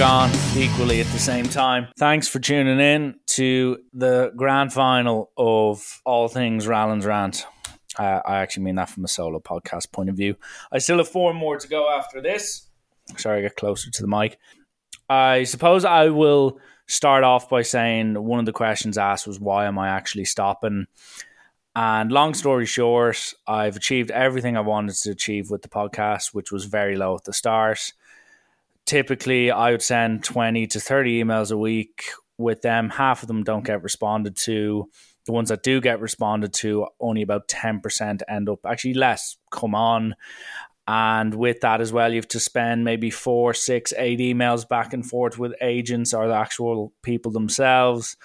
gone equally at the same time. Thanks for tuning in to the grand final of All Things Rallans Rant. Uh, I actually mean that from a solo podcast point of view. I still have four more to go after this. Sorry, I get closer to the mic. I suppose I will start off by saying one of the questions asked was why am I actually stopping? And long story short, I've achieved everything I wanted to achieve with the podcast, which was very low at the start. Typically, I would send 20 to 30 emails a week. With them, half of them don't get responded to. The ones that do get responded to, only about 10% end up, actually less, come on. And with that as well, you have to spend maybe four, six, eight emails back and forth with agents or the actual people themselves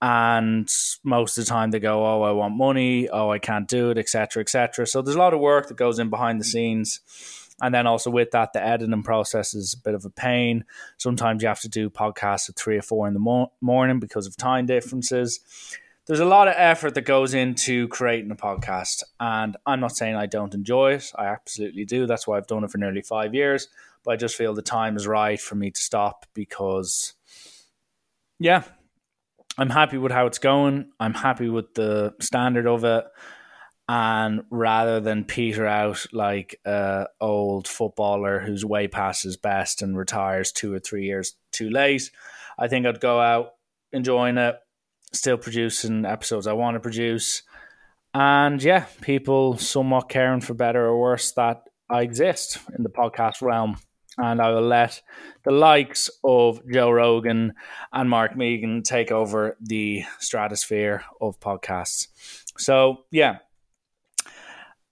and most of the time they go, "Oh, I want money. Oh, I can't do it," etc., etc. So there's a lot of work that goes in behind the scenes, and then also with that, the editing process is a bit of a pain. Sometimes you have to do podcasts at three or four in the mo- morning because of time differences. There's a lot of effort that goes into creating a podcast, and I'm not saying I don't enjoy it. I absolutely do. That's why I've done it for nearly five years. But I just feel the time is right for me to stop because, yeah, I'm happy with how it's going. I'm happy with the standard of it. And rather than peter out like a old footballer who's way past his best and retires two or three years too late, I think I'd go out enjoying it, still producing episodes I want to produce. And yeah, people somewhat caring for better or worse that I exist in the podcast realm and I will let the likes of Joe Rogan and Mark Megan take over the stratosphere of podcasts. So, yeah.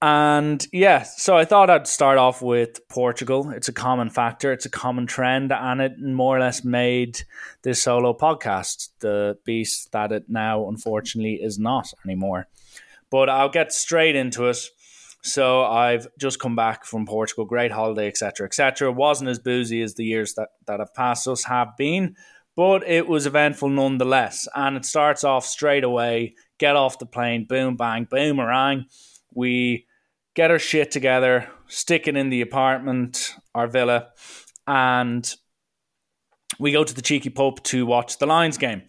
And yeah, so I thought I'd start off with Portugal. It's a common factor, it's a common trend, and it more or less made this solo podcast the beast that it now unfortunately is not anymore. But I'll get straight into it. So I've just come back from Portugal, great holiday, etc., etc. wasn't as boozy as the years that that have passed us have been, but it was eventful nonetheless. And it starts off straight away. Get off the plane, boom, bang, boomerang. We get our shit together, stick it in the apartment, our villa, and we go to the cheeky pub to watch the Lions game.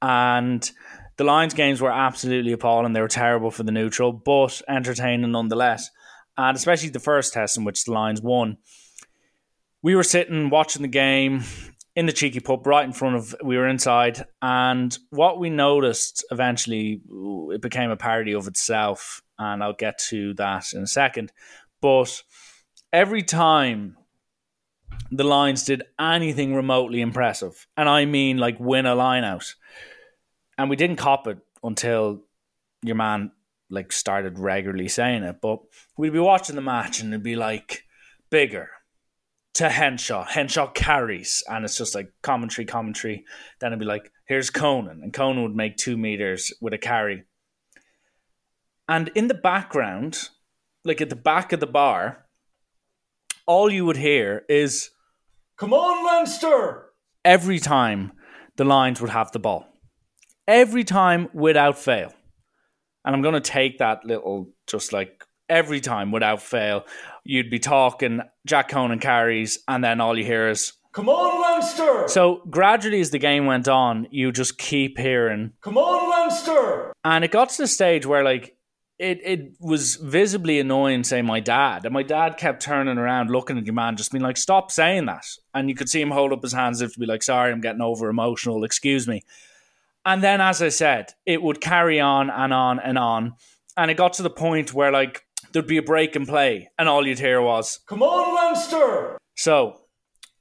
And the Lions games were absolutely appalling. They were terrible for the neutral, but entertaining nonetheless. And especially the first test in which the Lions won. We were sitting watching the game in the cheeky pub right in front of we were inside and what we noticed eventually it became a parody of itself and I'll get to that in a second but every time the Lions did anything remotely impressive and I mean like win a line out and we didn't cop it until your man like started regularly saying it. But we'd be watching the match and it'd be like bigger to Henshaw. Henshaw carries, and it's just like commentary, commentary. Then it'd be like, here's Conan, and Conan would make two meters with a carry. And in the background, like at the back of the bar, all you would hear is, Come on, Leinster! Every time the Lions would have the ball every time without fail. And I'm going to take that little, just like every time without fail, you'd be talking Jack Conan carries, and then all you hear is, Come on, Leinster! So gradually, as the game went on, you just keep hearing, Come on, Leinster! And it got to the stage where, like, it, it was visibly annoying, say, my dad. And my dad kept turning around, looking at your man, just being like, Stop saying that. And you could see him hold up his hands as if to be like, Sorry, I'm getting over emotional, excuse me. And then, as I said, it would carry on and on and on. And it got to the point where, like, there'd be a break in play, and all you'd hear was, Come on, Leinster! So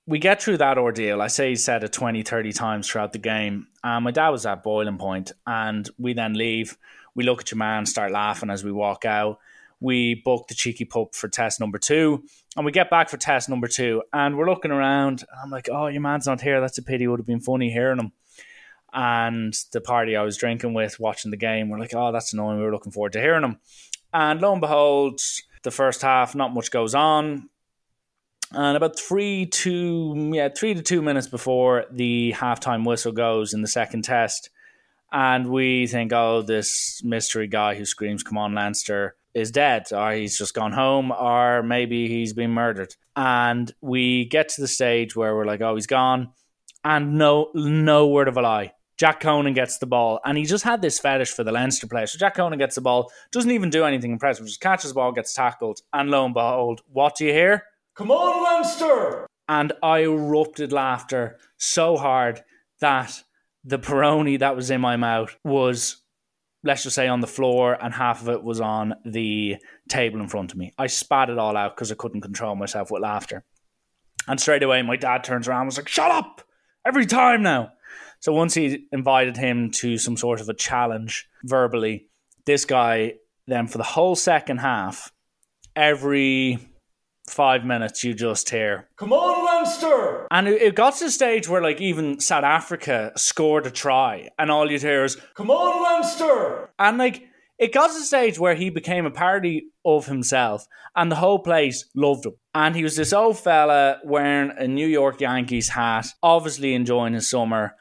we get through that ordeal. I say he said it 20, 30 times throughout the game. And my dad was at boiling point, and we then leave. We look at your man, start laughing as we walk out. We book the cheeky pup for test number two, and we get back for test number two, and we're looking around. And I'm like, "Oh, your man's not here. That's a pity. It would have been funny hearing him." and the party I was drinking with, watching the game, we're like, oh, that's annoying. We were looking forward to hearing him." And lo and behold, the first half, not much goes on. And about three to yeah, three to two minutes before the halftime whistle goes in the second test, and we think, oh, this mystery guy who screams, "Come on, Leinster!" is dead, or he's just gone home, or maybe he's been murdered. And we get to the stage where we're like, oh, he's gone, and no, no word of a lie. Jack Conan gets the ball, and he just had this fetish for the Leinster player. So Jack Conan gets the ball, doesn't even do anything impressive, just catches the ball, gets tackled, and lo and behold, what do you hear? Come on, Leinster! And I erupted laughter so hard that the Peroni that was in my mouth was, let's just say, on the floor, and half of it was on the table in front of me. I spat it all out because I couldn't control myself with laughter. And straight away, my dad turns around and was like, Shut up! Every time now. So once he invited him to some sort of a challenge verbally, this guy then for the whole second half, every five minutes you just hear, Come on, Leinster! and it, it got to the stage where like even South Africa scored a try, and all you'd hear is, Come on, Leinster! and like it got to the stage where he became a parody of himself, and the whole place loved him. And he was this old fella wearing a New York Yankees hat, obviously enjoying his summer.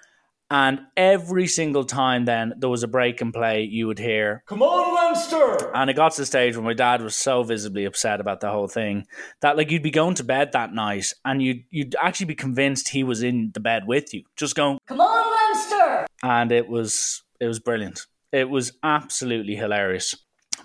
And every single time then there was a break in play, you would hear, Come on, Leinster! and it got to the stage where my dad was so visibly upset about the whole thing that like you'd be going to bed that night and you'd you'd actually be convinced he was in the bed with you, just going, Come on, Leinster! and it was it was brilliant. It was absolutely hilarious.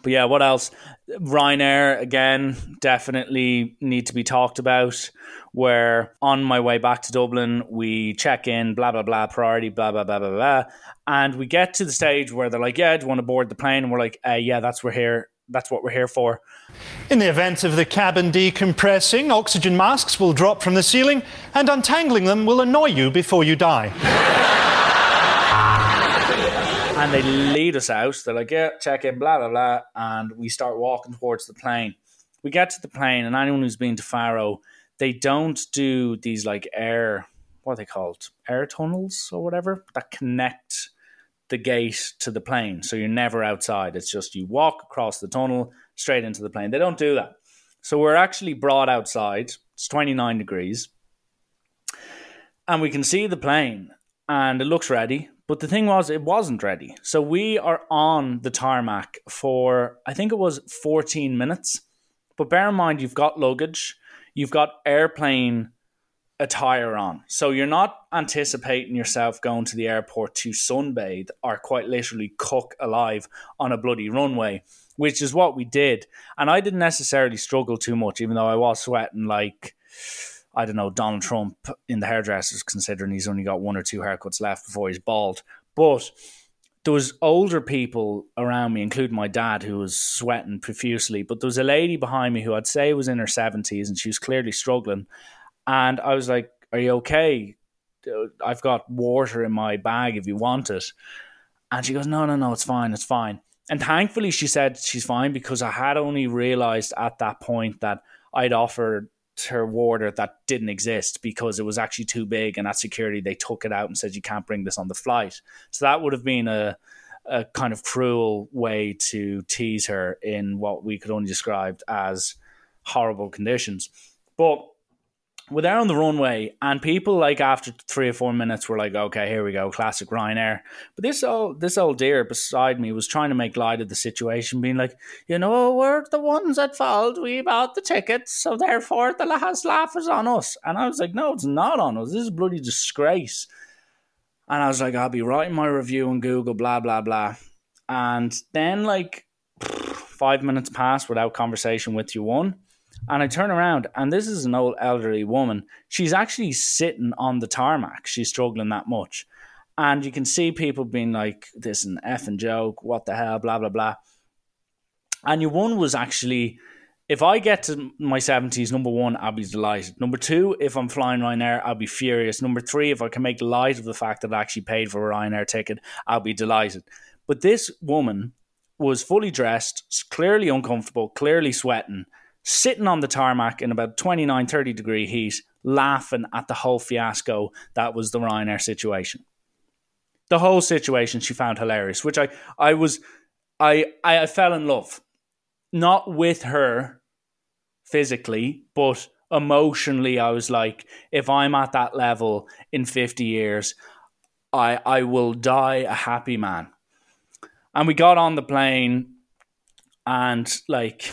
But yeah, what else? Ryanair again definitely need to be talked about. Where on my way back to Dublin, we check in, blah blah blah, priority, blah blah blah blah blah, and we get to the stage where they're like, "Yeah, do you want to board the plane?" And we're like, uh, "Yeah, that's we're here. That's what we're here for." In the event of the cabin decompressing, oxygen masks will drop from the ceiling, and untangling them will annoy you before you die. and they lead us out. They're like, yeah, check in, blah, blah, blah. And we start walking towards the plane. We get to the plane, and anyone who's been to Faro, they don't do these like air, what are they called? Air tunnels or whatever that connect the gate to the plane. So you're never outside. It's just you walk across the tunnel straight into the plane. They don't do that. So we're actually brought outside. It's 29 degrees. And we can see the plane, and it looks ready. But the thing was, it wasn't ready. So we are on the tarmac for, I think it was 14 minutes. But bear in mind, you've got luggage, you've got airplane attire on. So you're not anticipating yourself going to the airport to sunbathe or quite literally cook alive on a bloody runway, which is what we did. And I didn't necessarily struggle too much, even though I was sweating like. I don't know, Donald Trump in the hairdressers, considering he's only got one or two haircuts left before he's bald. But there was older people around me, including my dad, who was sweating profusely. But there was a lady behind me who I'd say was in her seventies, and she was clearly struggling. And I was like, "Are you okay? Uh, I've got water in my bag if you want it." And she goes, "No, no, no, it's fine, it's fine." And thankfully, she said she's fine because I had only realized at that point that I'd offered her water that didn't exist because it was actually too big and at security they took it out and said you can't bring this on the flight. So that would have been a, a kind of cruel way to tease her in what we could only describe as horrible conditions. But we're there on the runway and people like after three or four minutes were like okay here we go classic ryanair. But this old this old dear beside me was trying to make light of the situation being like you know we're the ones at fault we bought the tickets so therefore the last laugh is on us. And i was like no it's not on us. This is bloody disgrace. And i was like i'll be writing my review on google blah blah blah. And then like five minutes passed without conversation with you one and I turn around, and this is an old elderly woman. She's actually sitting on the tarmac. She's struggling that much. And you can see people being like, this is an effing joke, what the hell, blah, blah, blah. And your one was actually, if I get to my 70s, number one, I'll be delighted. Number two, if I'm flying Ryanair, I'll be furious. Number three, if I can make light of the fact that I actually paid for a Ryanair ticket, I'll be delighted. But this woman was fully dressed, clearly uncomfortable, clearly sweating sitting on the tarmac in about 29, 30 degree heat, laughing at the whole fiasco that was the Ryanair situation. The whole situation she found hilarious, which I, I was, I, I fell in love, not with her physically, but emotionally. I was like, if I'm at that level in 50 years, I, I will die a happy man. And we got on the plane and like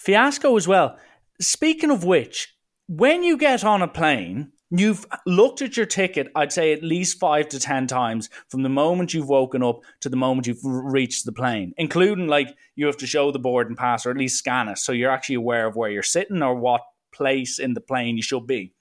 fiasco as well. Speaking of which, when you get on a plane, you've looked at your ticket, I'd say at least five to 10 times from the moment you've woken up to the moment you've reached the plane, including like you have to show the boarding pass or at least scan it so you're actually aware of where you're sitting or what place in the plane you should be.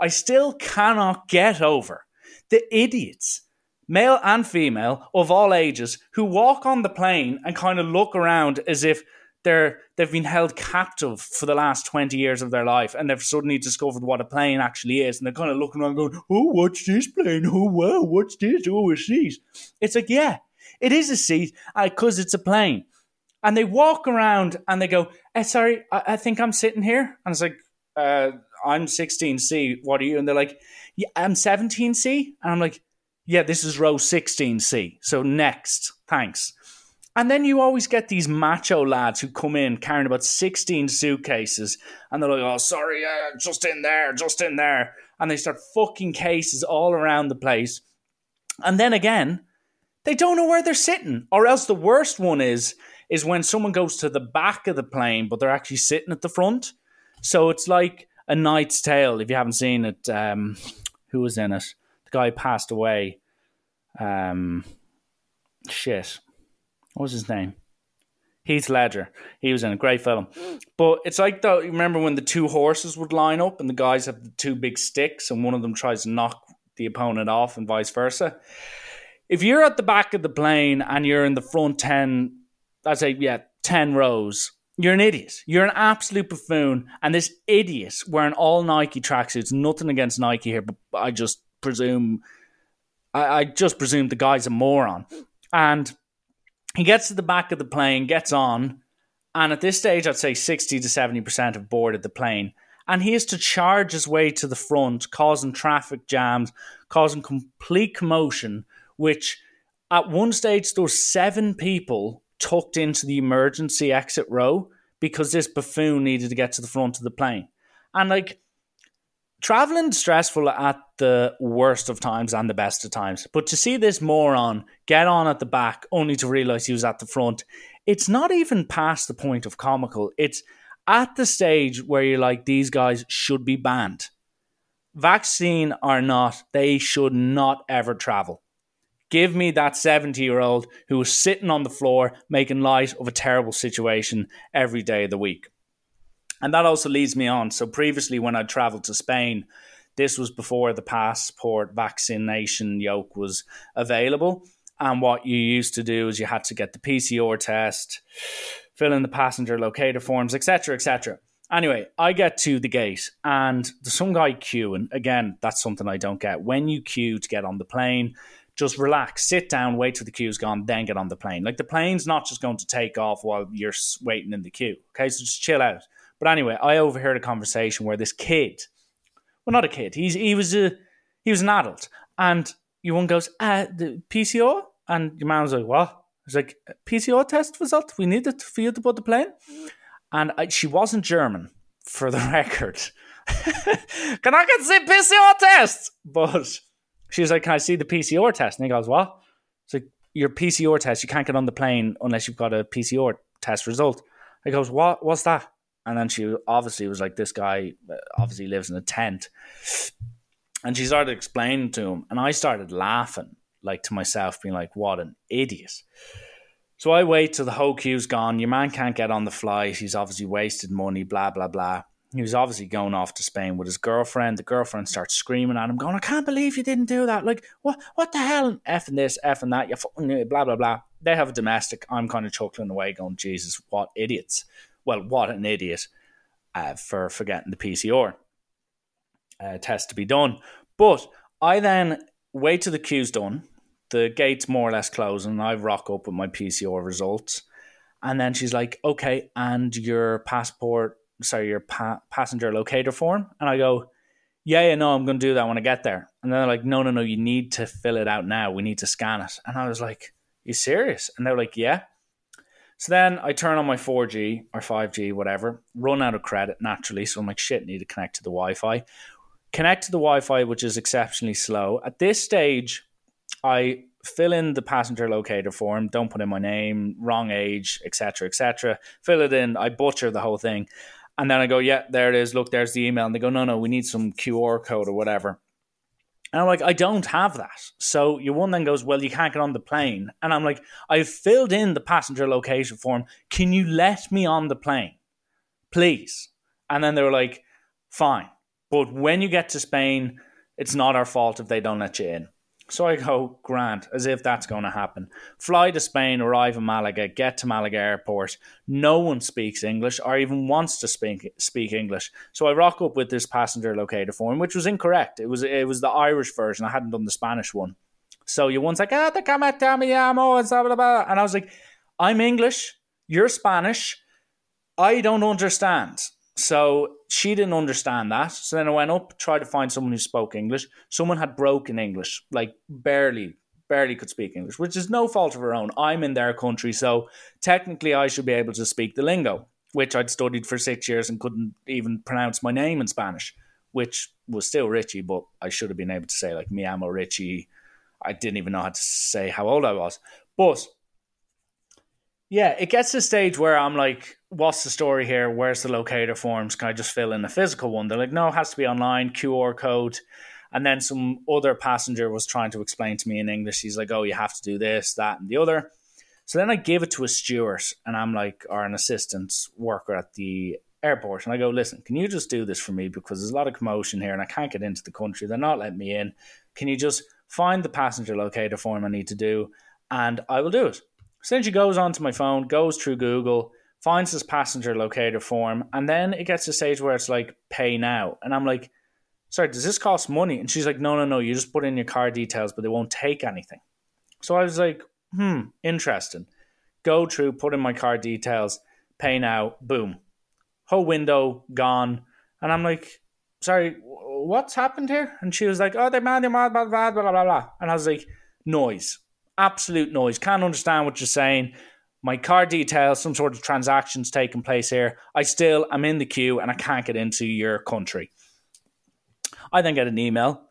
I still cannot get over the idiots, male and female, of all ages, who walk on the plane and kind of look around as if they're they've been held captive for the last 20 years of their life and they've suddenly discovered what a plane actually is and they're kind of looking around going oh what's this plane? Oh wow what's this? Oh a seat it's like yeah it is a seat because it's a plane. And they walk around and they go eh, sorry I, I think i'm sitting here. And it's like uh, i'm 16c what are you? And they're like yeah i'm 17c and i'm like yeah this is row 16c so next thanks and then you always get these macho lads who come in carrying about 16 suitcases and they're like, oh, sorry, uh, just in there, just in there. And they start fucking cases all around the place. And then again, they don't know where they're sitting. Or else the worst one is, is when someone goes to the back of the plane, but they're actually sitting at the front. So it's like a Knight's Tale, if you haven't seen it. Um, who was in it? The guy passed away. Um, shit what was his name? Heath Ledger. He was in a great film. But it's like though you remember when the two horses would line up and the guys have the two big sticks and one of them tries to knock the opponent off and vice versa. If you're at the back of the plane and you're in the front ten, I'd say yeah, ten rows, you're an idiot. You're an absolute buffoon. And this idiot wearing all Nike tracksuits, nothing against Nike here, but I just presume I, I just presume the guy's a moron. And he gets to the back of the plane, gets on, and at this stage, I'd say 60 to 70% have boarded the plane. And he has to charge his way to the front, causing traffic jams, causing complete commotion, which at one stage, there were seven people tucked into the emergency exit row because this buffoon needed to get to the front of the plane. And like, traveling stressful at the worst of times and the best of times. But to see this moron get on at the back only to realize he was at the front, it's not even past the point of comical. It's at the stage where you're like, these guys should be banned. Vaccine or not, they should not ever travel. Give me that 70 year old who was sitting on the floor making light of a terrible situation every day of the week. And that also leads me on. So previously, when I traveled to Spain, this was before the passport vaccination yoke was available. And what you used to do is you had to get the PCR test, fill in the passenger locator forms, etc., etc. Anyway, I get to the gate and there's some guy queuing. Again, that's something I don't get. When you queue to get on the plane, just relax, sit down, wait till the queue's gone, then get on the plane. Like the plane's not just going to take off while you're waiting in the queue. Okay, so just chill out. But anyway, I overheard a conversation where this kid, well, not a kid, he's he was a he was an adult, and your one goes, uh, the PCR, and your man was like, what? It's like PCR test result. We need it for you to put the plane, and I, she wasn't German, for the record. can I get the PCR test? But she was like, "Can I see the PCR test?" And he goes, "What?" It's like your PCR test. You can't get on the plane unless you've got a PCR test result. He goes, "What? What's that?" And then she obviously was like, this guy uh, obviously lives in a tent. And she started explaining to him. And I started laughing, like to myself, being like, what an idiot. So I wait till the whole queue's gone. Your man can't get on the flight. He's obviously wasted money, blah, blah, blah. He was obviously going off to Spain with his girlfriend. The girlfriend starts screaming at him, going, I can't believe you didn't do that. Like, what what the hell? F and this, effing that, you fucking blah, blah, blah. They have a domestic. I'm kind of chuckling away, going, Jesus, what idiots well, what an idiot uh, for forgetting the PCR uh, test to be done. But I then wait till the queue's done. The gate's more or less closing. And I rock up with my PCR results. And then she's like, okay, and your passport, sorry, your pa- passenger locator form? And I go, yeah, yeah, no, I'm going to do that when I get there. And they're like, no, no, no, you need to fill it out now. We need to scan it. And I was like, you serious? And they're like, yeah. So then I turn on my 4G or 5G, whatever, run out of credit naturally. So I'm like, shit, need to connect to the Wi Fi. Connect to the Wi Fi, which is exceptionally slow. At this stage, I fill in the passenger locator form. Don't put in my name, wrong age, etc., etc. Fill it in. I butcher the whole thing, and then I go, yeah, there it is. Look, there's the email. And they go, no, no, we need some QR code or whatever. And I'm like, I don't have that. So your one then goes, Well, you can't get on the plane. And I'm like, I've filled in the passenger location form. Can you let me on the plane? Please. And then they were like, Fine. But when you get to Spain, it's not our fault if they don't let you in. So I go, Grant, as if that's going to happen. Fly to Spain, arrive in Malaga, get to Malaga airport. No one speaks English or even wants to speak speak English. So I rock up with this passenger locator form, which was incorrect. It was it was the Irish version. I hadn't done the Spanish one. So you one's like, ah, te me amo, and blah, blah, blah. And I was like, I'm English, you're Spanish. I don't understand. So she didn't understand that. So then I went up, tried to find someone who spoke English. Someone had broken English, like barely, barely could speak English, which is no fault of her own. I'm in their country, so technically I should be able to speak the lingo, which I'd studied for six years and couldn't even pronounce my name in Spanish, which was still Richie, but I should have been able to say like mi amo Richie. I didn't even know how to say how old I was. But yeah, it gets to a stage where I'm like, what's the story here? Where's the locator forms? Can I just fill in a physical one? They're like, no, it has to be online, QR code. And then some other passenger was trying to explain to me in English. He's like, oh, you have to do this, that, and the other. So then I give it to a steward, and I'm like, or an assistant worker at the airport. And I go, listen, can you just do this for me? Because there's a lot of commotion here and I can't get into the country. They're not letting me in. Can you just find the passenger locator form I need to do? And I will do it. So she goes onto my phone, goes through Google, finds this passenger locator form, and then it gets to a stage where it's like pay now. And I'm like, sorry, does this cost money? And she's like, no, no, no, you just put in your car details, but they won't take anything. So I was like, hmm, interesting. Go through, put in my car details, pay now, boom. Whole window gone. And I'm like, sorry, what's happened here? And she was like, oh, they're mad, they're mad, blah, blah, blah, blah, blah. And I was like, noise absolute noise. Can't understand what you're saying. My card details, some sort of transactions taking place here. I still am in the queue and I can't get into your country. I then get an email.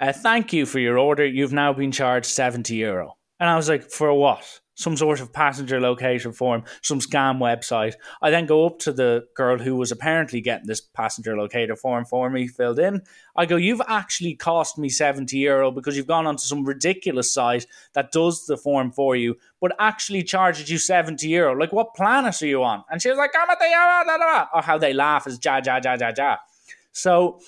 Uh, thank you for your order. You've now been charged 70 euro. And I was like, for what? Some sort of passenger location form, some scam website. I then go up to the girl who was apparently getting this passenger locator form for me filled in. I go, You've actually cost me 70 euro because you've gone onto some ridiculous site that does the form for you, but actually charges you 70 euro. Like, what planet are you on? And she was like, I'm at the, Or how they laugh is ja, ja, ja, ja, ja. So,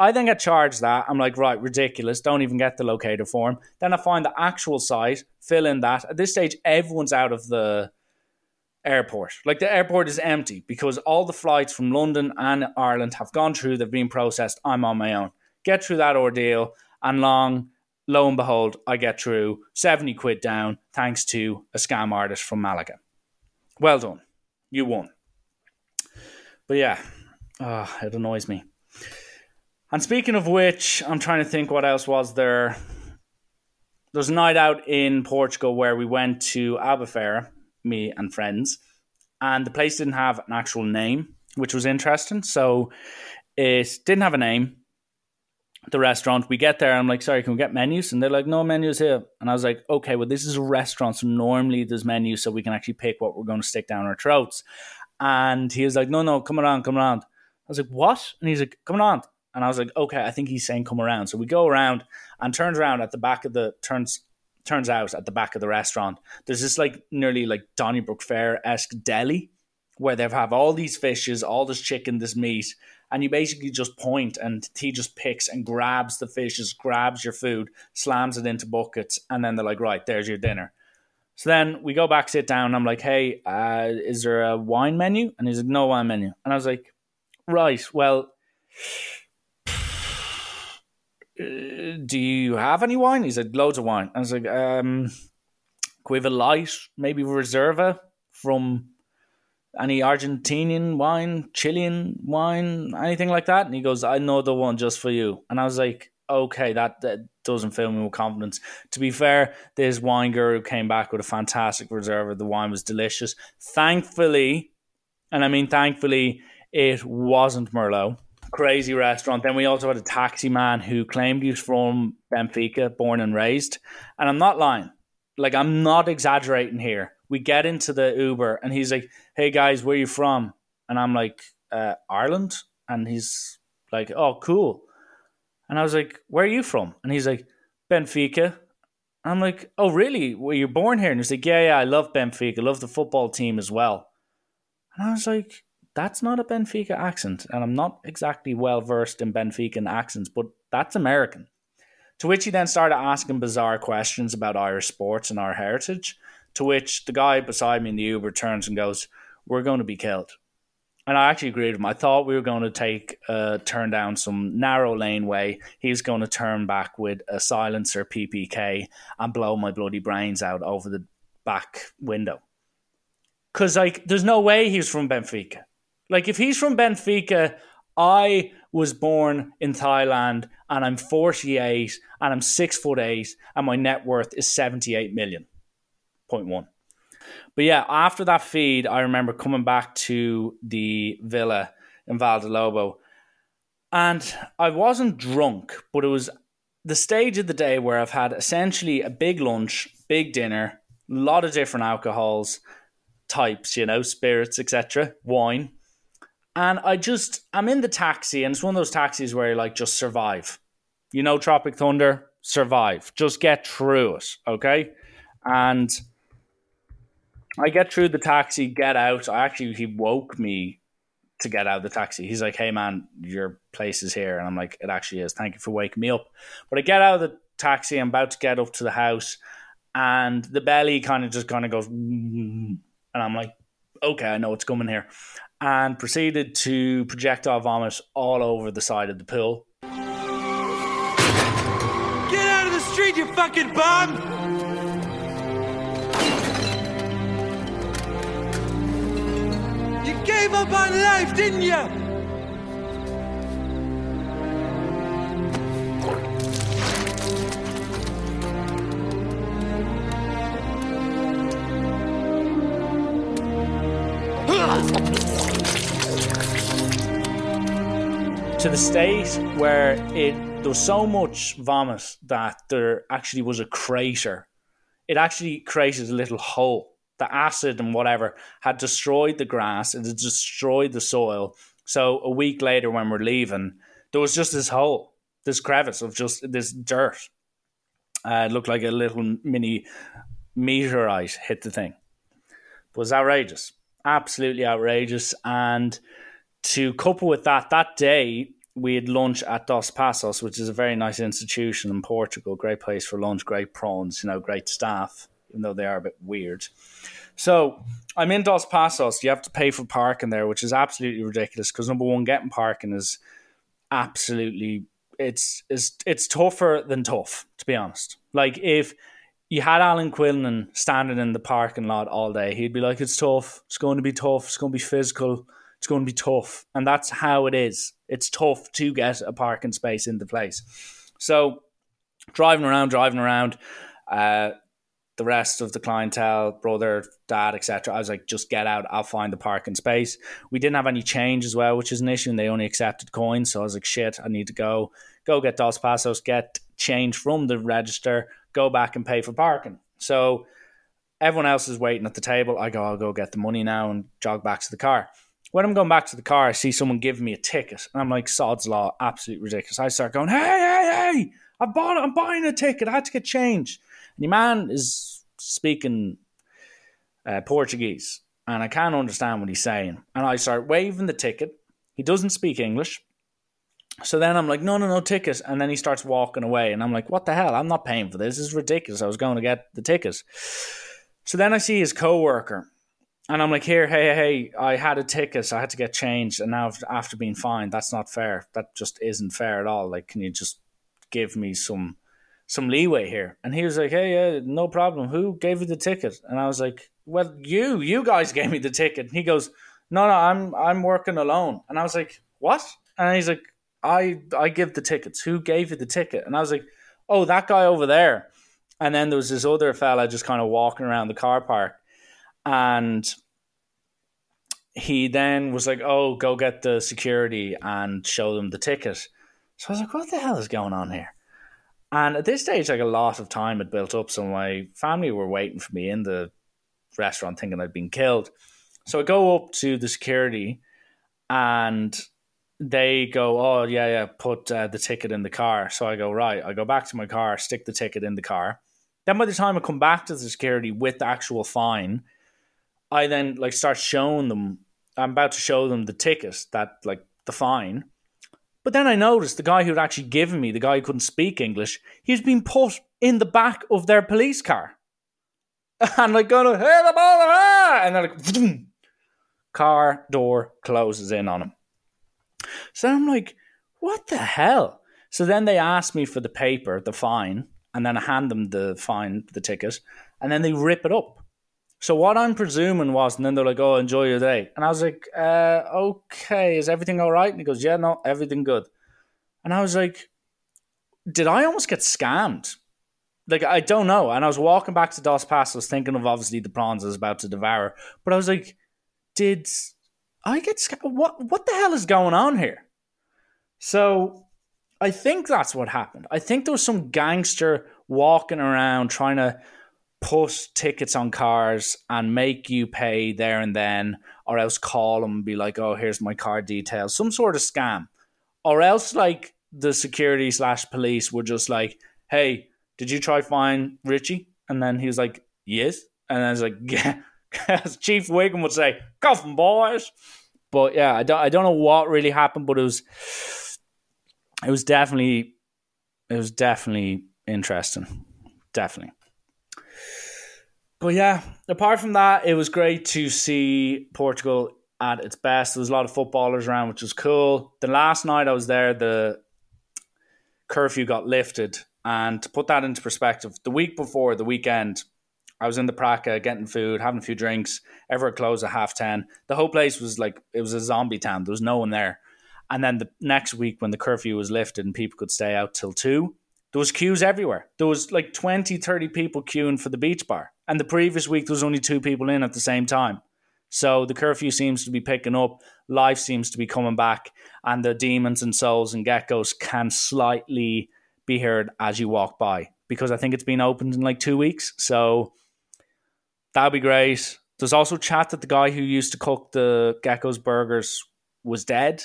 I then get charged that. I'm like, right, ridiculous. Don't even get the locator form. Then I find the actual site, fill in that. At this stage, everyone's out of the airport. Like the airport is empty because all the flights from London and Ireland have gone through, they've been processed. I'm on my own. Get through that ordeal, and long, lo and behold, I get through 70 quid down thanks to a scam artist from Malaga. Well done. You won. But yeah, oh, it annoys me. And speaking of which, I'm trying to think what else was there. There's a night out in Portugal where we went to Albufeira, me and friends, and the place didn't have an actual name, which was interesting. So it didn't have a name. The restaurant, we get there, I'm like, sorry, can we get menus? And they're like, no menus here. And I was like, okay, well, this is a restaurant, so normally there's menus so we can actually pick what we're going to stick down our throats. And he was like, no, no, come around, come around. I was like, what? And he's like, come around. And I was like, okay, I think he's saying come around. So we go around and turns around at the back of the turns turns out at the back of the restaurant. There's this like nearly like Donnybrook Fair esque deli where they have all these fishes, all this chicken, this meat, and you basically just point and he just picks and grabs the fishes, grabs your food, slams it into buckets, and then they're like, right, there's your dinner. So then we go back, sit down. I'm like, hey, uh, is there a wine menu? And he's like, no wine menu. And I was like, right, well, do you have any wine? He said, loads of wine. I was like, um, a light, maybe Reserva from any Argentinian wine, Chilean wine, anything like that? And he goes, I know the one just for you. And I was like, okay, that, that doesn't fill me with confidence. To be fair, this wine guru came back with a fantastic Reserva. The wine was delicious. Thankfully, and I mean thankfully, it wasn't Merlot crazy restaurant. Then we also had a taxi man who claimed he was from Benfica, born and raised. And I'm not lying. Like I'm not exaggerating here. We get into the Uber and he's like, "Hey guys, where you from?" And I'm like, uh, "Ireland." And he's like, "Oh, cool." And I was like, "Where are you from?" And he's like, "Benfica." I'm like, "Oh, really? Were you born here?" And he's like, "Yeah, yeah, I love Benfica. I love the football team as well." And I was like, "That's not a Benfica accent." And I'm not exactly well versed in Benfican accents, but that's American. To which he then started asking bizarre questions about Irish sports and our heritage. To which the guy beside me in the Uber turns and goes, We're going to be killed. And I actually agreed with him. I thought we were going to take a turn down some narrow laneway. He's going to turn back with a silencer PPK and blow my bloody brains out over the back window. Because, like, there's no way he's from Benfica. Like, if he's from Benfica, I was born in Thailand and I'm 48 and I'm six foot eight and my net worth is 78 million. Point one. But yeah, after that feed, I remember coming back to the villa in Lobo, and I wasn't drunk, but it was the stage of the day where I've had essentially a big lunch, big dinner, a lot of different alcohols types, you know, spirits, etc., wine. And I just I'm in the taxi and it's one of those taxis where you like just survive. You know Tropic Thunder, survive. Just get through it, okay? And I get through the taxi, get out. I actually he woke me to get out of the taxi. He's like, "Hey man, your place is here," and I'm like, "It actually is. Thank you for waking me up." But I get out of the taxi. I'm about to get up to the house, and the belly kind of just kind of goes, and I'm like, "Okay, I know what's coming here," and proceeded to projectile vomit all over the side of the pool. Get out of the street, you fucking bum! You gave up on life, didn't you? The state where it there was so much vomit that there actually was a crater. It actually created a little hole the acid and whatever had destroyed the grass, and it had destroyed the soil. So a week later, when we're leaving, there was just this hole, this crevice of just this dirt. Uh, it looked like a little mini meteorite hit the thing. It was outrageous, absolutely outrageous. And to couple with that, that day we had lunch at Dos Passos, which is a very nice institution in Portugal. Great place for lunch, great prawns, you know, great staff even though they are a bit weird. So I'm in Dos Passos. You have to pay for parking there, which is absolutely ridiculous because number one, getting parking is absolutely it's it's it's tougher than tough, to be honest. Like if you had Alan Quinlan standing in the parking lot all day, he'd be like, It's tough, it's going to be tough, it's going to be physical, it's going to be tough. And that's how it is. It's tough to get a parking space in the place. So driving around, driving around, uh, the rest of the clientele, brother, dad, etc. I was like, just get out. I'll find the parking space. We didn't have any change as well, which is an issue, and they only accepted coins. So I was like, shit, I need to go go get Dos Passos, get change from the register, go back and pay for parking. So everyone else is waiting at the table. I go, I'll go get the money now and jog back to the car. When I'm going back to the car, I see someone giving me a ticket, and I'm like, sod's law, absolutely ridiculous. I start going, hey, hey, hey, I bought, I'm buying a ticket. I had to get change. And your man is speaking uh, Portuguese, and I can't understand what he's saying. And I start waving the ticket. He doesn't speak English. So then I'm like, no, no, no, ticket. And then he starts walking away. And I'm like, what the hell? I'm not paying for this. This is ridiculous. I was going to get the ticket. So then I see his co-worker. And I'm like, here, hey, hey, I had a ticket. So I had to get changed. And now after being fined, that's not fair. That just isn't fair at all. Like, can you just give me some some leeway here. And he was like, hey, yeah, no problem. Who gave you the ticket? And I was like, well, you, you guys gave me the ticket. And he goes, no, no, I'm, I'm working alone. And I was like, what? And he's like, I, I give the tickets. Who gave you the ticket? And I was like, oh, that guy over there. And then there was this other fella just kind of walking around the car park. And he then was like, oh, go get the security and show them the ticket. So I was like, what the hell is going on here? And at this stage, like a lot of time had built up, so my family were waiting for me in the restaurant, thinking I'd been killed. So I go up to the security, and they go, "Oh yeah, yeah, put uh, the ticket in the car." So I go, "Right." I go back to my car, stick the ticket in the car. Then by the time I come back to the security with the actual fine, I then like start showing them. I'm about to show them the ticket that like the fine. But then I noticed the guy who'd actually given me, the guy who couldn't speak English, he's been put in the back of their police car. And like going, hey, the ball, and then like, vroom, car door closes in on him. So I'm like, what the hell? So then they ask me for the paper, the fine, and then I hand them the fine, the ticket, and then they rip it up. So what I'm presuming was, and then they're like, "Oh, enjoy your day," and I was like, uh, "Okay, is everything all right?" And he goes, "Yeah, no, everything good." And I was like, "Did I almost get scammed?" Like I don't know. And I was walking back to Dos Passos, thinking of obviously the prawns I was about to devour, but I was like, "Did I get scammed? What? What the hell is going on here?" So I think that's what happened. I think there was some gangster walking around trying to put tickets on cars and make you pay there and then, or else call them and be like, oh, here's my card details, some sort of scam. Or else, like, the security slash police were just like, hey, did you try find Richie? And then he was like, yes. And I was like, yeah. As Chief Wiggum would say, coffin boys. But yeah, I don't, I don't know what really happened, but it was, it was definitely, it was definitely interesting. Definitely. But yeah, apart from that, it was great to see Portugal at its best. There was a lot of footballers around, which was cool. The last night I was there, the curfew got lifted. And to put that into perspective, the week before, the weekend, I was in the Praca getting food, having a few drinks. Everett closed at half 10. The whole place was like, it was a zombie town. There was no one there. And then the next week, when the curfew was lifted and people could stay out till 2, there was queues everywhere. There was like 20, 30 people queuing for the beach bar. And the previous week, there was only two people in at the same time. So the curfew seems to be picking up. Life seems to be coming back. And the demons and souls and geckos can slightly be heard as you walk by. Because I think it's been opened in like two weeks. So that'd be great. There's also chat that the guy who used to cook the geckos burgers was dead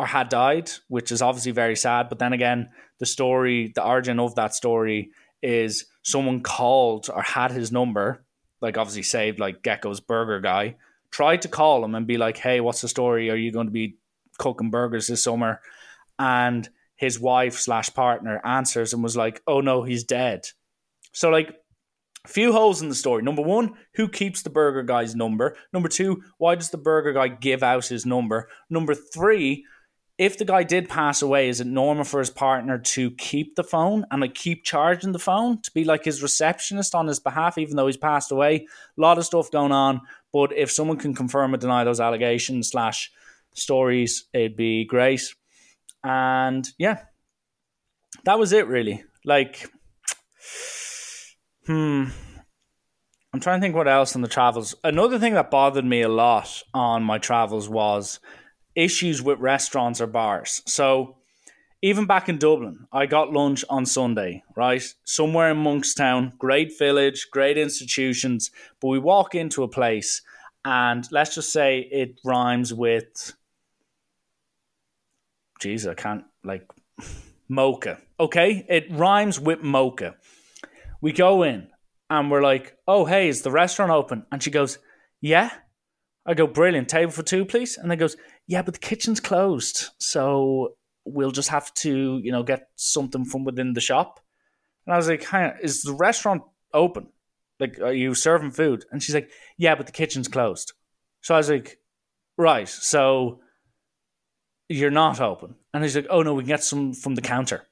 or had died, which is obviously very sad. But then again, the story, the origin of that story is someone called or had his number, like obviously saved like Gecko's burger guy, tried to call him and be like, Hey, what's the story? Are you going to be cooking burgers this summer? And his wife slash partner answers and was like, Oh no, he's dead. So like few holes in the story. Number one, who keeps the burger guy's number? Number two, why does the burger guy give out his number? Number three, if the guy did pass away, is it normal for his partner to keep the phone and like keep charging the phone to be like his receptionist on his behalf, even though he's passed away? A lot of stuff going on. But if someone can confirm or deny those allegations slash stories, it'd be great. And yeah, that was it really. Like, hmm. I'm trying to think what else on the travels. Another thing that bothered me a lot on my travels was issues with restaurants or bars. So even back in Dublin, I got lunch on Sunday, right? Somewhere in Monkstown, great village, great institutions, but we walk into a place and let's just say it rhymes with Jeez, I can't like mocha. Okay? It rhymes with mocha. We go in and we're like, oh hey, is the restaurant open? And she goes, Yeah. I go, brilliant. Table for two, please. And then goes, yeah, but the kitchen's closed, so we'll just have to, you know, get something from within the shop. And I was like, Hi, is the restaurant open? Like, are you serving food? And she's like, yeah, but the kitchen's closed. So I was like, right. So you're not open. And he's like, oh no, we can get some from the counter.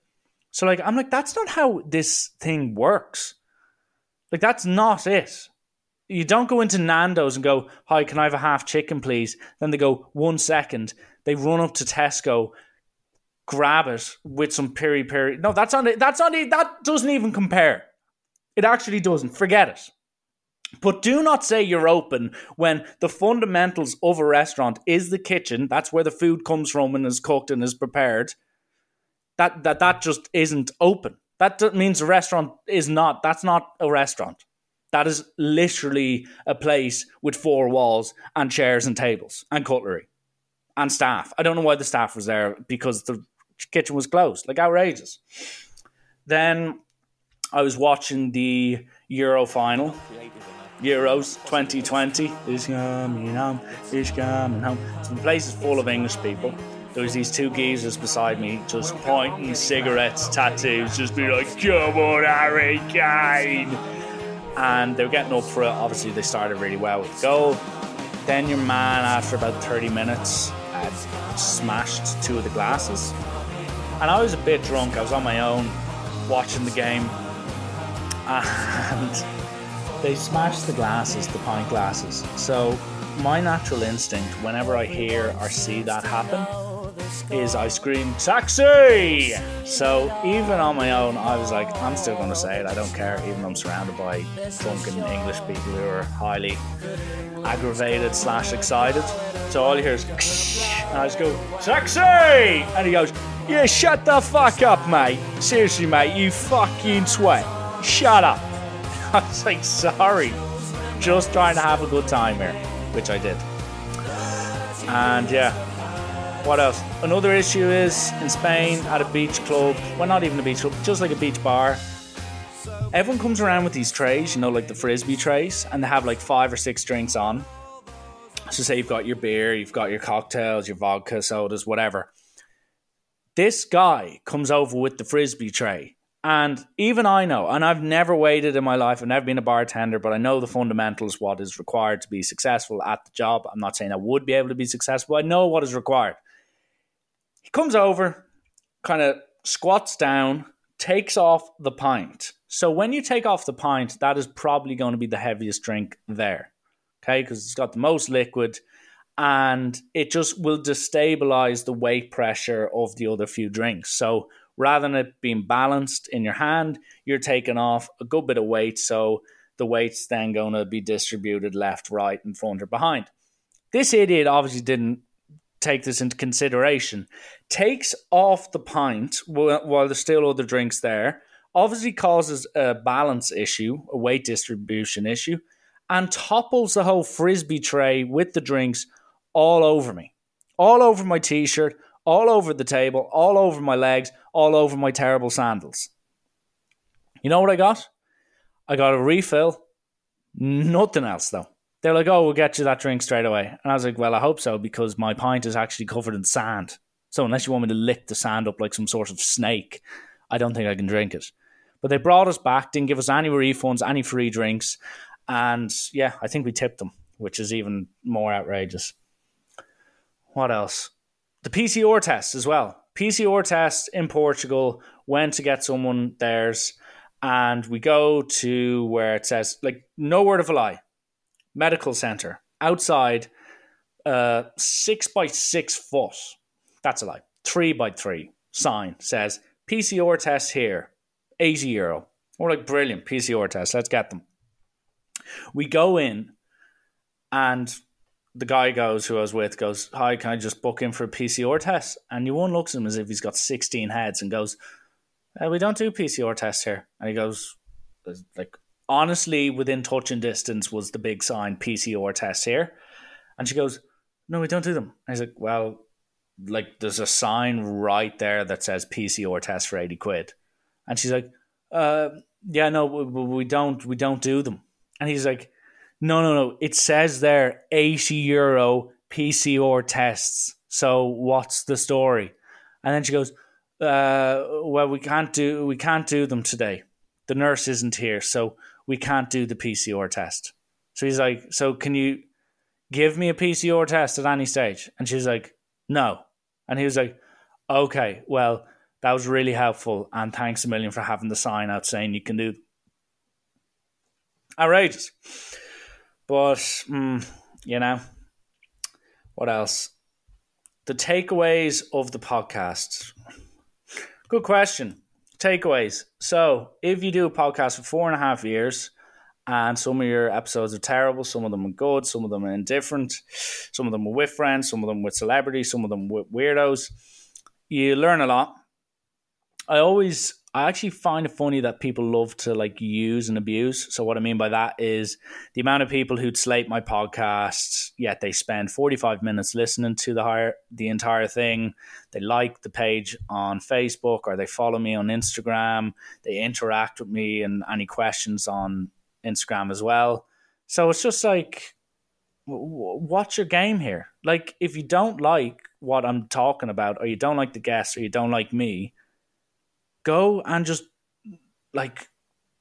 So like, I'm like, that's not how this thing works. Like, that's not it you don't go into Nando's and go, "Hi, can I have a half chicken, please?" Then they go, "One second. They run up to Tesco, grab it with some peri peri. No, that's on it. That's on it. That doesn't even compare. It actually doesn't. Forget it. But do not say you're open when the fundamentals of a restaurant is the kitchen. That's where the food comes from and is cooked and is prepared. That that that just isn't open. That means the restaurant is not. That's not a restaurant. That is literally a place with four walls and chairs and tables and cutlery and staff. I don't know why the staff was there because the kitchen was closed. Like outrageous. Then I was watching the Euro final. Euros 2020 is coming home, is coming home. So the place is full of English people. There was these two geezers beside me, just pointing cigarettes, tattoos, just be like, "Come on, Harry Kane!" And they were getting up for it. Obviously, they started really well with the goal. Then your man, after about 30 minutes, had smashed two of the glasses, and I was a bit drunk. I was on my own, watching the game, and they smashed the glasses, the pint glasses. So my natural instinct, whenever I hear or see that happen, is I scream taxi. So even on my own, I was like, I'm still going to say it. I don't care, even though I'm surrounded by drunken English people who are highly aggravated slash excited. So all you hear is, and I just go taxi, and he goes, Yeah, shut the fuck up, mate. Seriously, mate, you fucking sweat. Shut up. I was like, sorry, just trying to have a good time here, which I did. And yeah, what else? Another issue is in Spain at a beach club, well, not even a beach club, just like a beach bar. Everyone comes around with these trays, you know, like the frisbee trays, and they have like five or six drinks on. So, say you've got your beer, you've got your cocktails, your vodka, sodas, whatever. This guy comes over with the frisbee tray and even I know, and I've never waited in my life, I've never been a bartender, but I know the fundamentals, what is required to be successful at the job. I'm not saying I would be able to be successful, I know what is required. He comes over, kind of squats down, takes off the pint. So when you take off the pint, that is probably going to be the heaviest drink there. Okay, because it's got the most liquid and it just will destabilize the weight pressure of the other few drinks. So rather than it being balanced in your hand, you're taking off a good bit of weight. So the weight's then going to be distributed left, right, and front or behind. This idiot obviously didn't take this into consideration. Takes off the pint while there's still other drinks there. Obviously causes a balance issue, a weight distribution issue, and topples the whole frisbee tray with the drinks all over me, all over my t-shirt, all over the table, all over my legs, all over my terrible sandals. You know what I got? I got a refill. Nothing else though. They're like, oh, we'll get you that drink straight away. And I was like, well, I hope so because my pint is actually covered in sand. So unless you want me to lick the sand up like some sort of snake, I don't think I can drink it. But they brought us back, didn't give us any refunds, any free drinks. And yeah, I think we tipped them, which is even more outrageous. What else? the PCR test as well. PCR test in Portugal, went to get someone theirs, and we go to where it says, like, no word of a lie, medical center outside, uh, six by six foot. That's a lie. Three by three sign says PCR test here, 80 euro. We're like, brilliant, PCR test, let's get them. We go in, and the guy goes who I was with goes, "Hi, can I just book in for a PCR test?" And you one looks at him as if he's got sixteen heads and goes, uh, "We don't do PCR tests here." And he goes, "Like honestly, within touch and distance was the big sign PCR test here." And she goes, "No, we don't do them." And he's like, "Well, like there's a sign right there that says PCR test for eighty quid," and she's like, uh, "Yeah, no, we, we don't, we don't do them." And he's like no, no, no. It says there 80 euro PCR tests. So what's the story? And then she goes, uh, well, we can't do we can't do them today. The nurse isn't here, so we can't do the PCR test. So he's like, so can you give me a PCR test at any stage? And she's like, no. And he was like, okay, well, that was really helpful, and thanks a million for having the sign out saying you can do. Outrageous. But, mm, you know, what else? The takeaways of the podcast. Good question. Takeaways. So, if you do a podcast for four and a half years, and some of your episodes are terrible, some of them are good, some of them are indifferent, some of them are with friends, some of them with celebrities, some of them with weirdos, you learn a lot. I always I actually find it funny that people love to like use and abuse. So what I mean by that is the amount of people who'd slate my podcasts, yet they spend 45 minutes listening to the higher the entire thing. They like the page on Facebook or they follow me on Instagram. They interact with me and any questions on Instagram as well. So it's just like what's your game here? Like if you don't like what I'm talking about or you don't like the guests or you don't like me, go and just like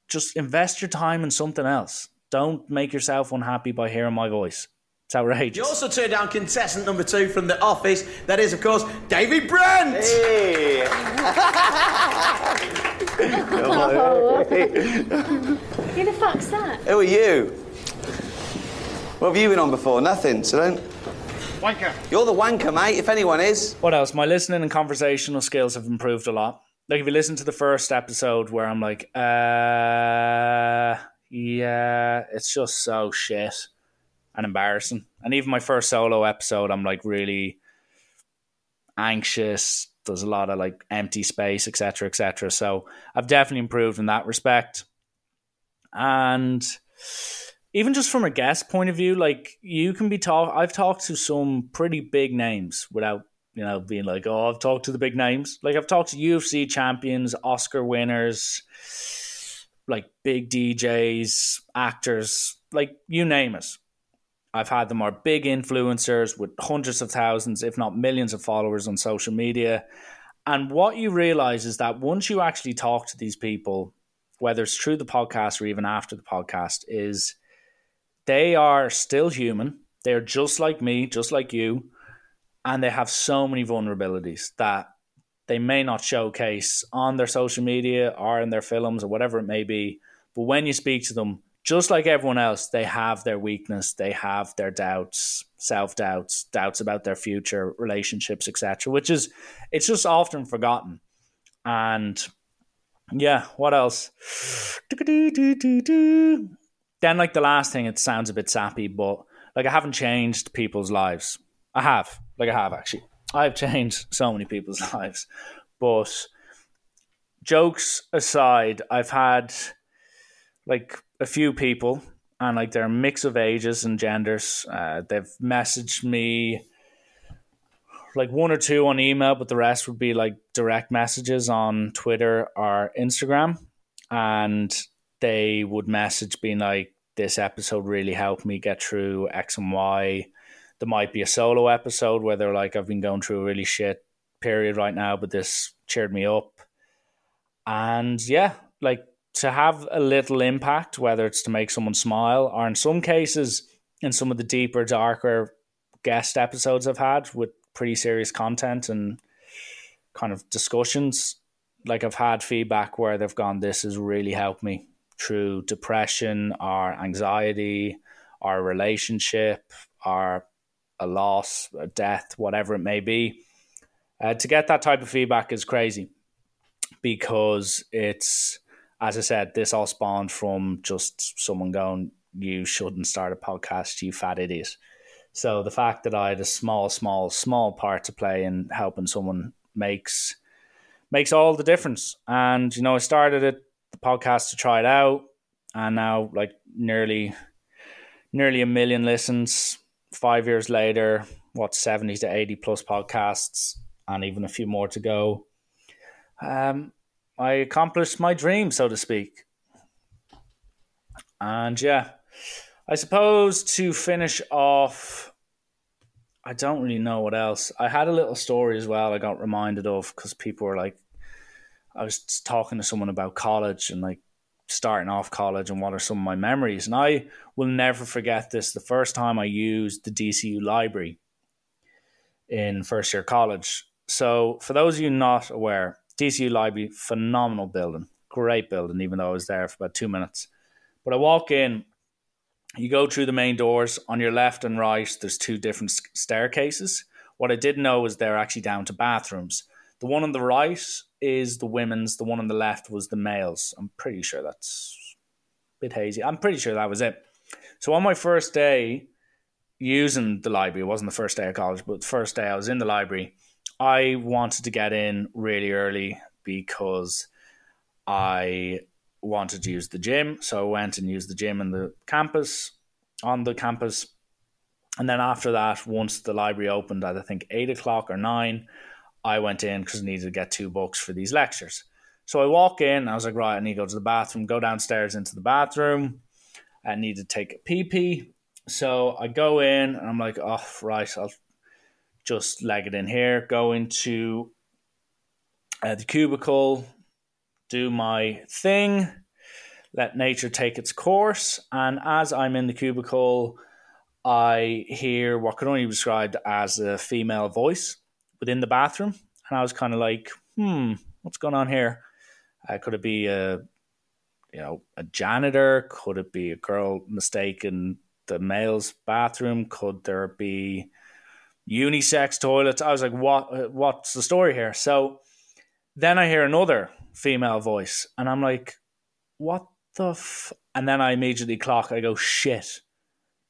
just invest your time in something else. Don't make yourself unhappy by hearing my voice. It's outrageous. You also turned down contestant number two from The Office. That is, of course, David Brent. Hey. Who the fuck's that? Who are you? What have you been on before? Nothing. So don't. Wanker. You're the wanker, mate. If anyone is. What else? My listening and conversational skills have improved a lot. Like if you listen to the first episode where I'm like, uh, yeah, it's just so shit and embarrassing. And even my first solo episode, I'm like really anxious. There's a lot of like empty space, etc., etc. So I've definitely improved in that respect. And even just from a guest point of view, like you can be talk. I've talked to some pretty big names without you know being like, oh, I've talked to the big names. Like I've talked to UFC champions, Oscar winners, like big DJs, actors, like you name it. I've had them are big influencers with hundreds of thousands, if not millions of followers on social media. And what you realize is that once you actually talk to these people, whether it's through the podcast or even after the podcast, is they are still human. They're just like me, just like you. And they have so many vulnerabilities that they may not showcase on their social media or in their films or whatever it may be. But when you speak to them, just like everyone else, they have their weakness, they have their doubts, self doubts, doubts about their future, relationships, etc. Which is, it's just often forgotten. And yeah, what else? Then, like the last thing, it sounds a bit sappy, but like I haven't changed people's lives. I have, like I have actually. I've changed so many people's lives, but jokes aside, I've had like a few people, and like they're a mix of ages and genders. Uh, they've messaged me like one or two on email, but the rest would be like direct messages on Twitter or Instagram. And they would message being like, this episode really helped me get through X and Y. There might be a solo episode where they're like, I've been going through a really shit period right now, but this cheered me up. And yeah, like to have a little impact, whether it's to make someone smile or in some cases, in some of the deeper, darker guest episodes I've had with pretty serious content and kind of discussions, like I've had feedback where they've gone, This has really helped me through depression or anxiety or relationship or a loss, a death, whatever it may be. Uh, to get that type of feedback is crazy because it's, as I said, this all spawned from just someone going, You shouldn't start a podcast, you fat idiot. So the fact that I had a small, small, small part to play in helping someone makes makes all the difference. And you know, I started it the podcast to try it out, and now like nearly nearly a million listens. Five years later, what seventy to eighty plus podcasts, and even a few more to go. Um, I accomplished my dream, so to speak. And yeah, I suppose to finish off, I don't really know what else. I had a little story as well. I got reminded of because people were like, I was talking to someone about college and like starting off college and what are some of my memories. And I will never forget this. The first time I used the DCU library in first year college. So, for those of you not aware, DCU library, phenomenal building, great building, even though I was there for about two minutes. But I walk in, you go through the main doors. On your left and right, there's two different staircases. What I didn't know was they're actually down to bathrooms. The one on the right is the women's. The one on the left was the males. I'm pretty sure that's a bit hazy. I'm pretty sure that was it. So on my first day using the library, it wasn't the first day of college, but the first day I was in the library, I wanted to get in really early because I wanted to use the gym. So I went and used the gym in the campus, on the campus. And then after that, once the library opened at I think eight o'clock or nine, I went in because I needed to get two books for these lectures. So I walk in, I was like, right, I need to go to the bathroom, go downstairs into the bathroom. I need to take a pee pee. So I go in and I'm like, oh, right, I'll just leg it in here, go into uh, the cubicle, do my thing, let nature take its course. And as I'm in the cubicle, I hear what could only be described as a female voice within the bathroom. And I was kind of like, hmm, what's going on here? Uh, could it be a, you know, a janitor? Could it be a girl mistaken the male's bathroom? Could there be unisex toilets? I was like, what? What's the story here? So then I hear another female voice, and I'm like, what the? F-? And then I immediately clock. I go, shit.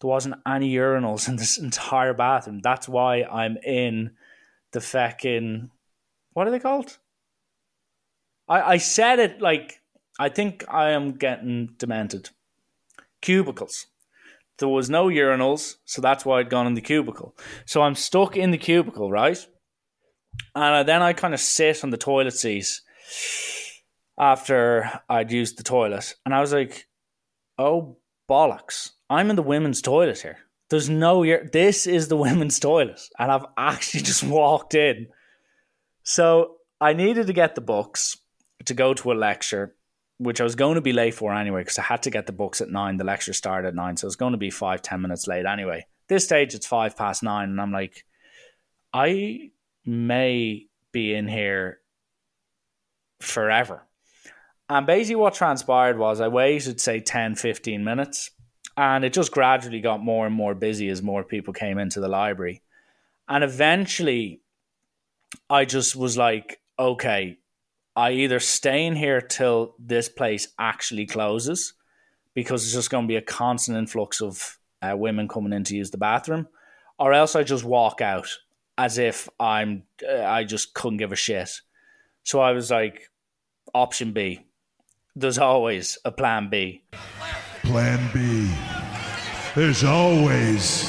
There wasn't any urinals in this entire bathroom. That's why I'm in the fucking what are they called? I I said it like I think I am getting demented. Cubicles. There was no urinals, so that's why I'd gone in the cubicle. So I'm stuck in the cubicle, right? And then I kind of sit on the toilet seat after I'd used the toilet, and I was like, "Oh bollocks! I'm in the women's toilet here. There's no This is the women's toilet, and I've actually just walked in. So I needed to get the books to go to a lecture, which I was going to be late for anyway, because I had to get the books at nine. The lecture started at nine, so it was going to be five, ten minutes late anyway. This stage, it's five past nine, and I'm like, I may be in here forever. And basically, what transpired was I waited, say, 10, 15 minutes, and it just gradually got more and more busy as more people came into the library. And eventually, I just was like, okay, I either stay in here till this place actually closes because it's just going to be a constant influx of uh, women coming in to use the bathroom, or else I just walk out as if I'm uh, I just couldn't give a shit. So I was like, option B. There's always a plan B. Plan B. There's always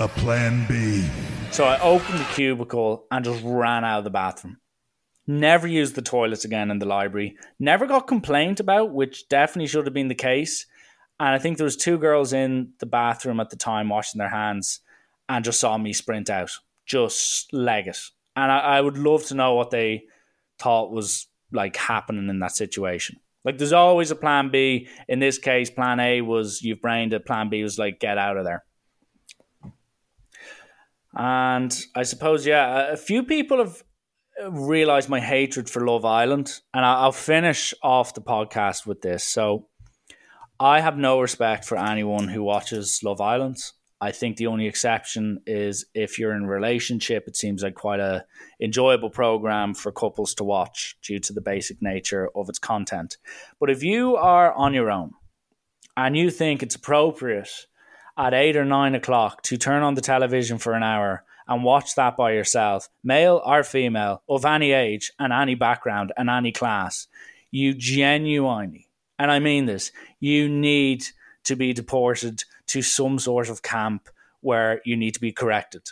a plan B. So I opened the cubicle and just ran out of the bathroom. Never used the toilets again in the library. Never got complained about, which definitely should have been the case. And I think there was two girls in the bathroom at the time washing their hands and just saw me sprint out, just leg it. And I, I would love to know what they thought was like happening in that situation. Like there's always a plan B. In this case, plan A was you've brained it, plan B was like get out of there. And I suppose, yeah, a few people have realized my hatred for Love Island, and I'll finish off the podcast with this. So, I have no respect for anyone who watches Love Island. I think the only exception is if you're in a relationship. It seems like quite a enjoyable program for couples to watch due to the basic nature of its content. But if you are on your own and you think it's appropriate at eight or nine o'clock to turn on the television for an hour and watch that by yourself, male or female, of any age and any background and any class, you genuinely, and I mean this, you need to be deported to some sort of camp where you need to be corrected.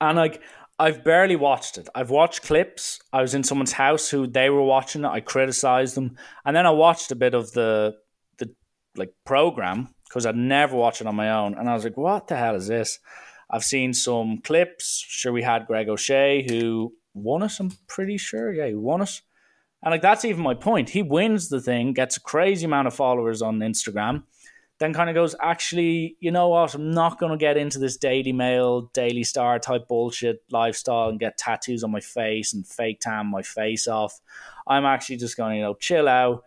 And like I've barely watched it. I've watched clips. I was in someone's house who they were watching it. I criticized them, and then I watched a bit of the the like program because I'd never watched it on my own, and I was like, "What the hell is this?" I've seen some clips. Sure, we had Greg O'Shea who won it. I'm pretty sure. Yeah, he won it. And like that's even my point. He wins the thing, gets a crazy amount of followers on Instagram, then kind of goes, actually, you know what? I'm not going to get into this Daily Mail, Daily Star type bullshit lifestyle and get tattoos on my face and fake tan my face off. I'm actually just going to, you know, chill out,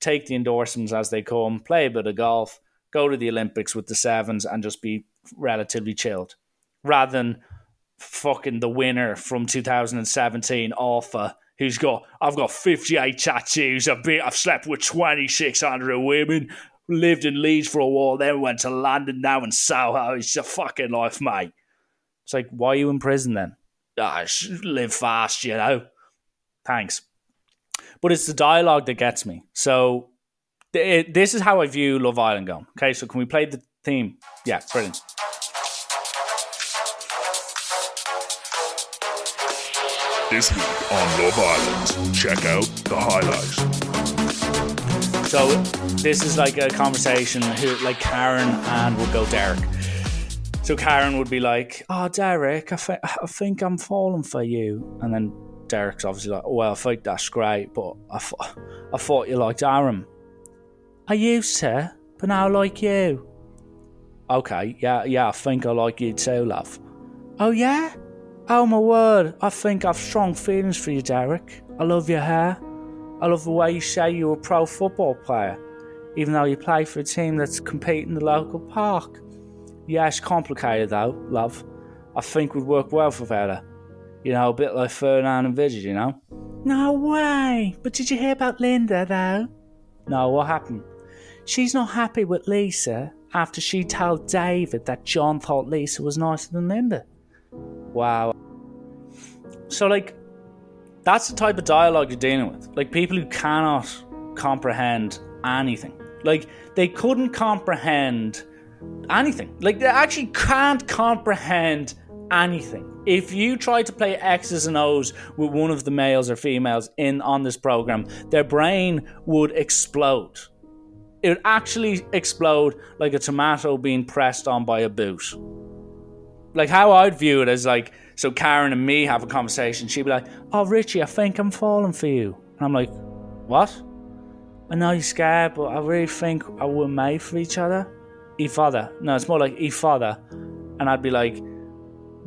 take the endorsements as they come, play a bit of golf, go to the Olympics with the sevens, and just be relatively chilled, rather than fucking the winner from 2017, Alpha who's got I've got 58 tattoos. I've been I've slept with 2600 women. Lived in Leeds for a while, then went to London. Now in Soho. It's a fucking life, mate. It's like, why are you in prison then? Ah, live fast, you know. Thanks. But it's the dialogue that gets me. So it, this is how I view Love Island going. Okay, so can we play the theme? Yeah, brilliant. This week on Love Island, check out the highlight. So this is like a conversation who, like Karen and would go Derek. So Karen would be like, "Oh, Derek, I, I think I'm falling for you," and then Derek's obviously like, "Well, I think that's great, but I, I thought you liked Aaron." I used to, but now I like you. Okay, yeah, yeah, I think I like you too, love. Oh yeah? Oh my word, I think I've strong feelings for you, Derek. I love your hair. I love the way you say you're a pro football player, even though you play for a team that's competing in the local park. Yeah, it's complicated though, love. I think would work well for Vela. You know, a bit like Ferdinand and Vidić, you know? No way! But did you hear about Linda though? No, what happened? She's not happy with Lisa after she told David that John thought Lisa was nicer than Linda. Wow. So, like, that's the type of dialogue you're dealing with. Like, people who cannot comprehend anything. Like, they couldn't comprehend anything. Like, they actually can't comprehend anything. If you try to play X's and O's with one of the males or females in on this program, their brain would explode. It would actually explode like a tomato being pressed on by a boot. Like how I'd view it as like, so Karen and me have a conversation. She'd be like, "Oh, Richie, I think I'm falling for you," and I'm like, "What?" I know you're scared, but I really think I we're made for each other. E father. No, it's more like e father. And I'd be like,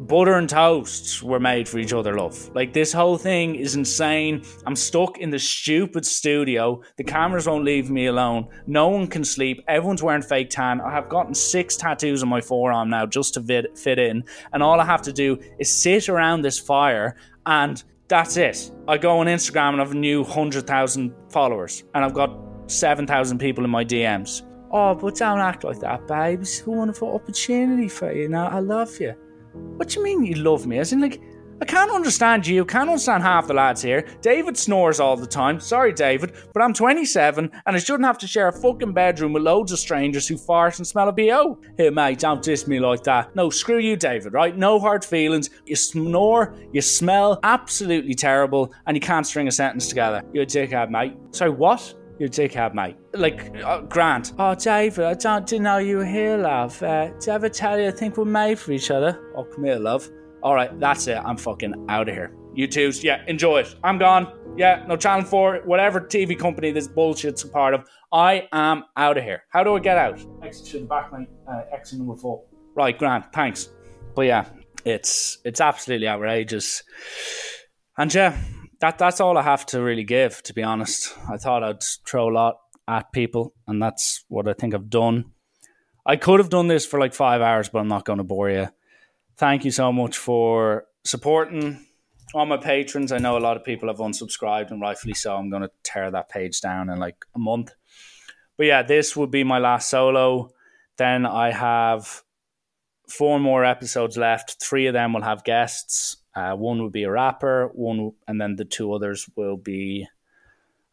butter and toast were made for each other, love. Like this whole thing is insane. I'm stuck in the stupid studio. The cameras won't leave me alone. No one can sleep. Everyone's wearing fake tan. I have gotten six tattoos on my forearm now just to fit, fit in. And all I have to do is sit around this fire and that's it. I go on Instagram and I've new 100,000 followers and I've got 7,000 people in my DMs. Oh, but don't act like that, babes. It's a wonderful opportunity for you. Now, I love you. What do you mean you love me? As in, like, I can't understand you. Can't understand half the lads here. David snores all the time. Sorry, David, but I'm 27 and I shouldn't have to share a fucking bedroom with loads of strangers who fart and smell a BO. Here, mate, don't diss me like that. No, screw you, David, right? No hard feelings. You snore, you smell absolutely terrible, and you can't string a sentence together. You're a dickhead, mate. Sorry, what? You're a dickhead, mate. Like, uh, Grant. Oh, David, I don't didn't know you were here, love. Uh, did I ever tell you I think we're made for each other? Oh, come here, love. All right, that's it. I'm fucking out of here. You twos, yeah, enjoy it. I'm gone. Yeah, no Channel 4, whatever TV company this bullshit's a part of. I am out of here. How do I get out? Exit to the back lane, uh, exit number four. Right, Grant, thanks. But yeah, it's it's absolutely outrageous. And yeah, that that's all I have to really give, to be honest. I thought I'd throw a lot at people, and that's what I think I've done. I could have done this for like five hours, but I'm not going to bore you. Thank you so much for supporting all my patrons. I know a lot of people have unsubscribed, and rightfully so. I'm going to tear that page down in like a month. But yeah, this would be my last solo. Then I have four more episodes left. Three of them will have guests. Uh, one will be a rapper. One, and then the two others will be.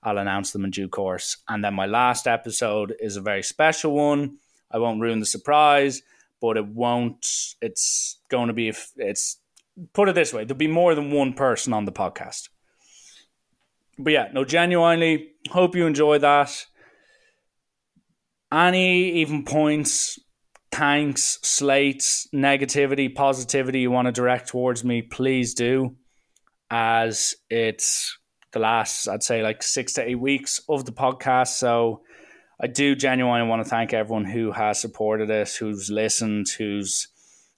I'll announce them in due course. And then my last episode is a very special one. I won't ruin the surprise, but it won't. It's going to be. It's put it this way: there'll be more than one person on the podcast. But yeah, no, genuinely hope you enjoy that. Any even points, thanks, slates, negativity, positivity you want to direct towards me, please do. As it's the last, I'd say, like six to eight weeks of the podcast. So I do genuinely want to thank everyone who has supported us, who's listened, who's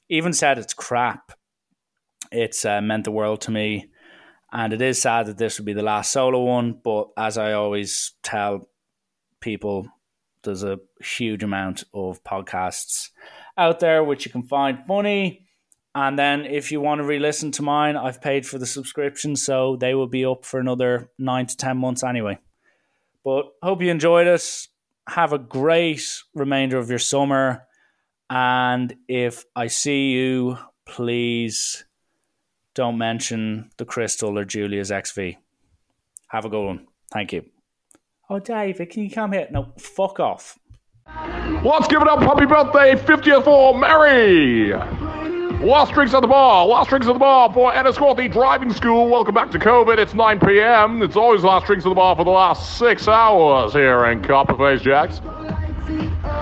even said it's crap. It's uh, meant the world to me. And it is sad that this would be the last solo one. But as I always tell people, there's a huge amount of podcasts out there which you can find funny. And then if you want to re listen to mine, I've paid for the subscription, so they will be up for another nine to 10 months anyway. But hope you enjoyed it. Have a great remainder of your summer. And if I see you, please don't mention the Crystal or Julia's XV. Have a good one. Thank you. Oh, David, can you come here? No, fuck off. Let's give it up. Happy birthday, 50th for Mary. Last drinks at the bar. Last drinks at the bar for Enniscorthy Driving School. Welcome back to COVID. It's 9 p.m. It's always last drinks at the bar for the last six hours here in Copperface Jacks.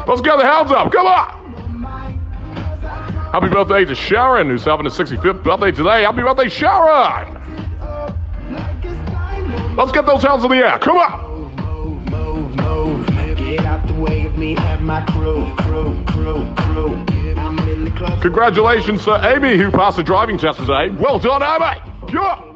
Let's get the hands up. Come on. Happy birthday to Sharon, who's having a 65th birthday today. Happy birthday, Sharon. Let's get those hands in the air. Come on. Get out the way of me and my crew, crew, crew, crew. I'm in the club. Congratulations to Amy, who passed the driving test today. Well done, Amy. Yeah.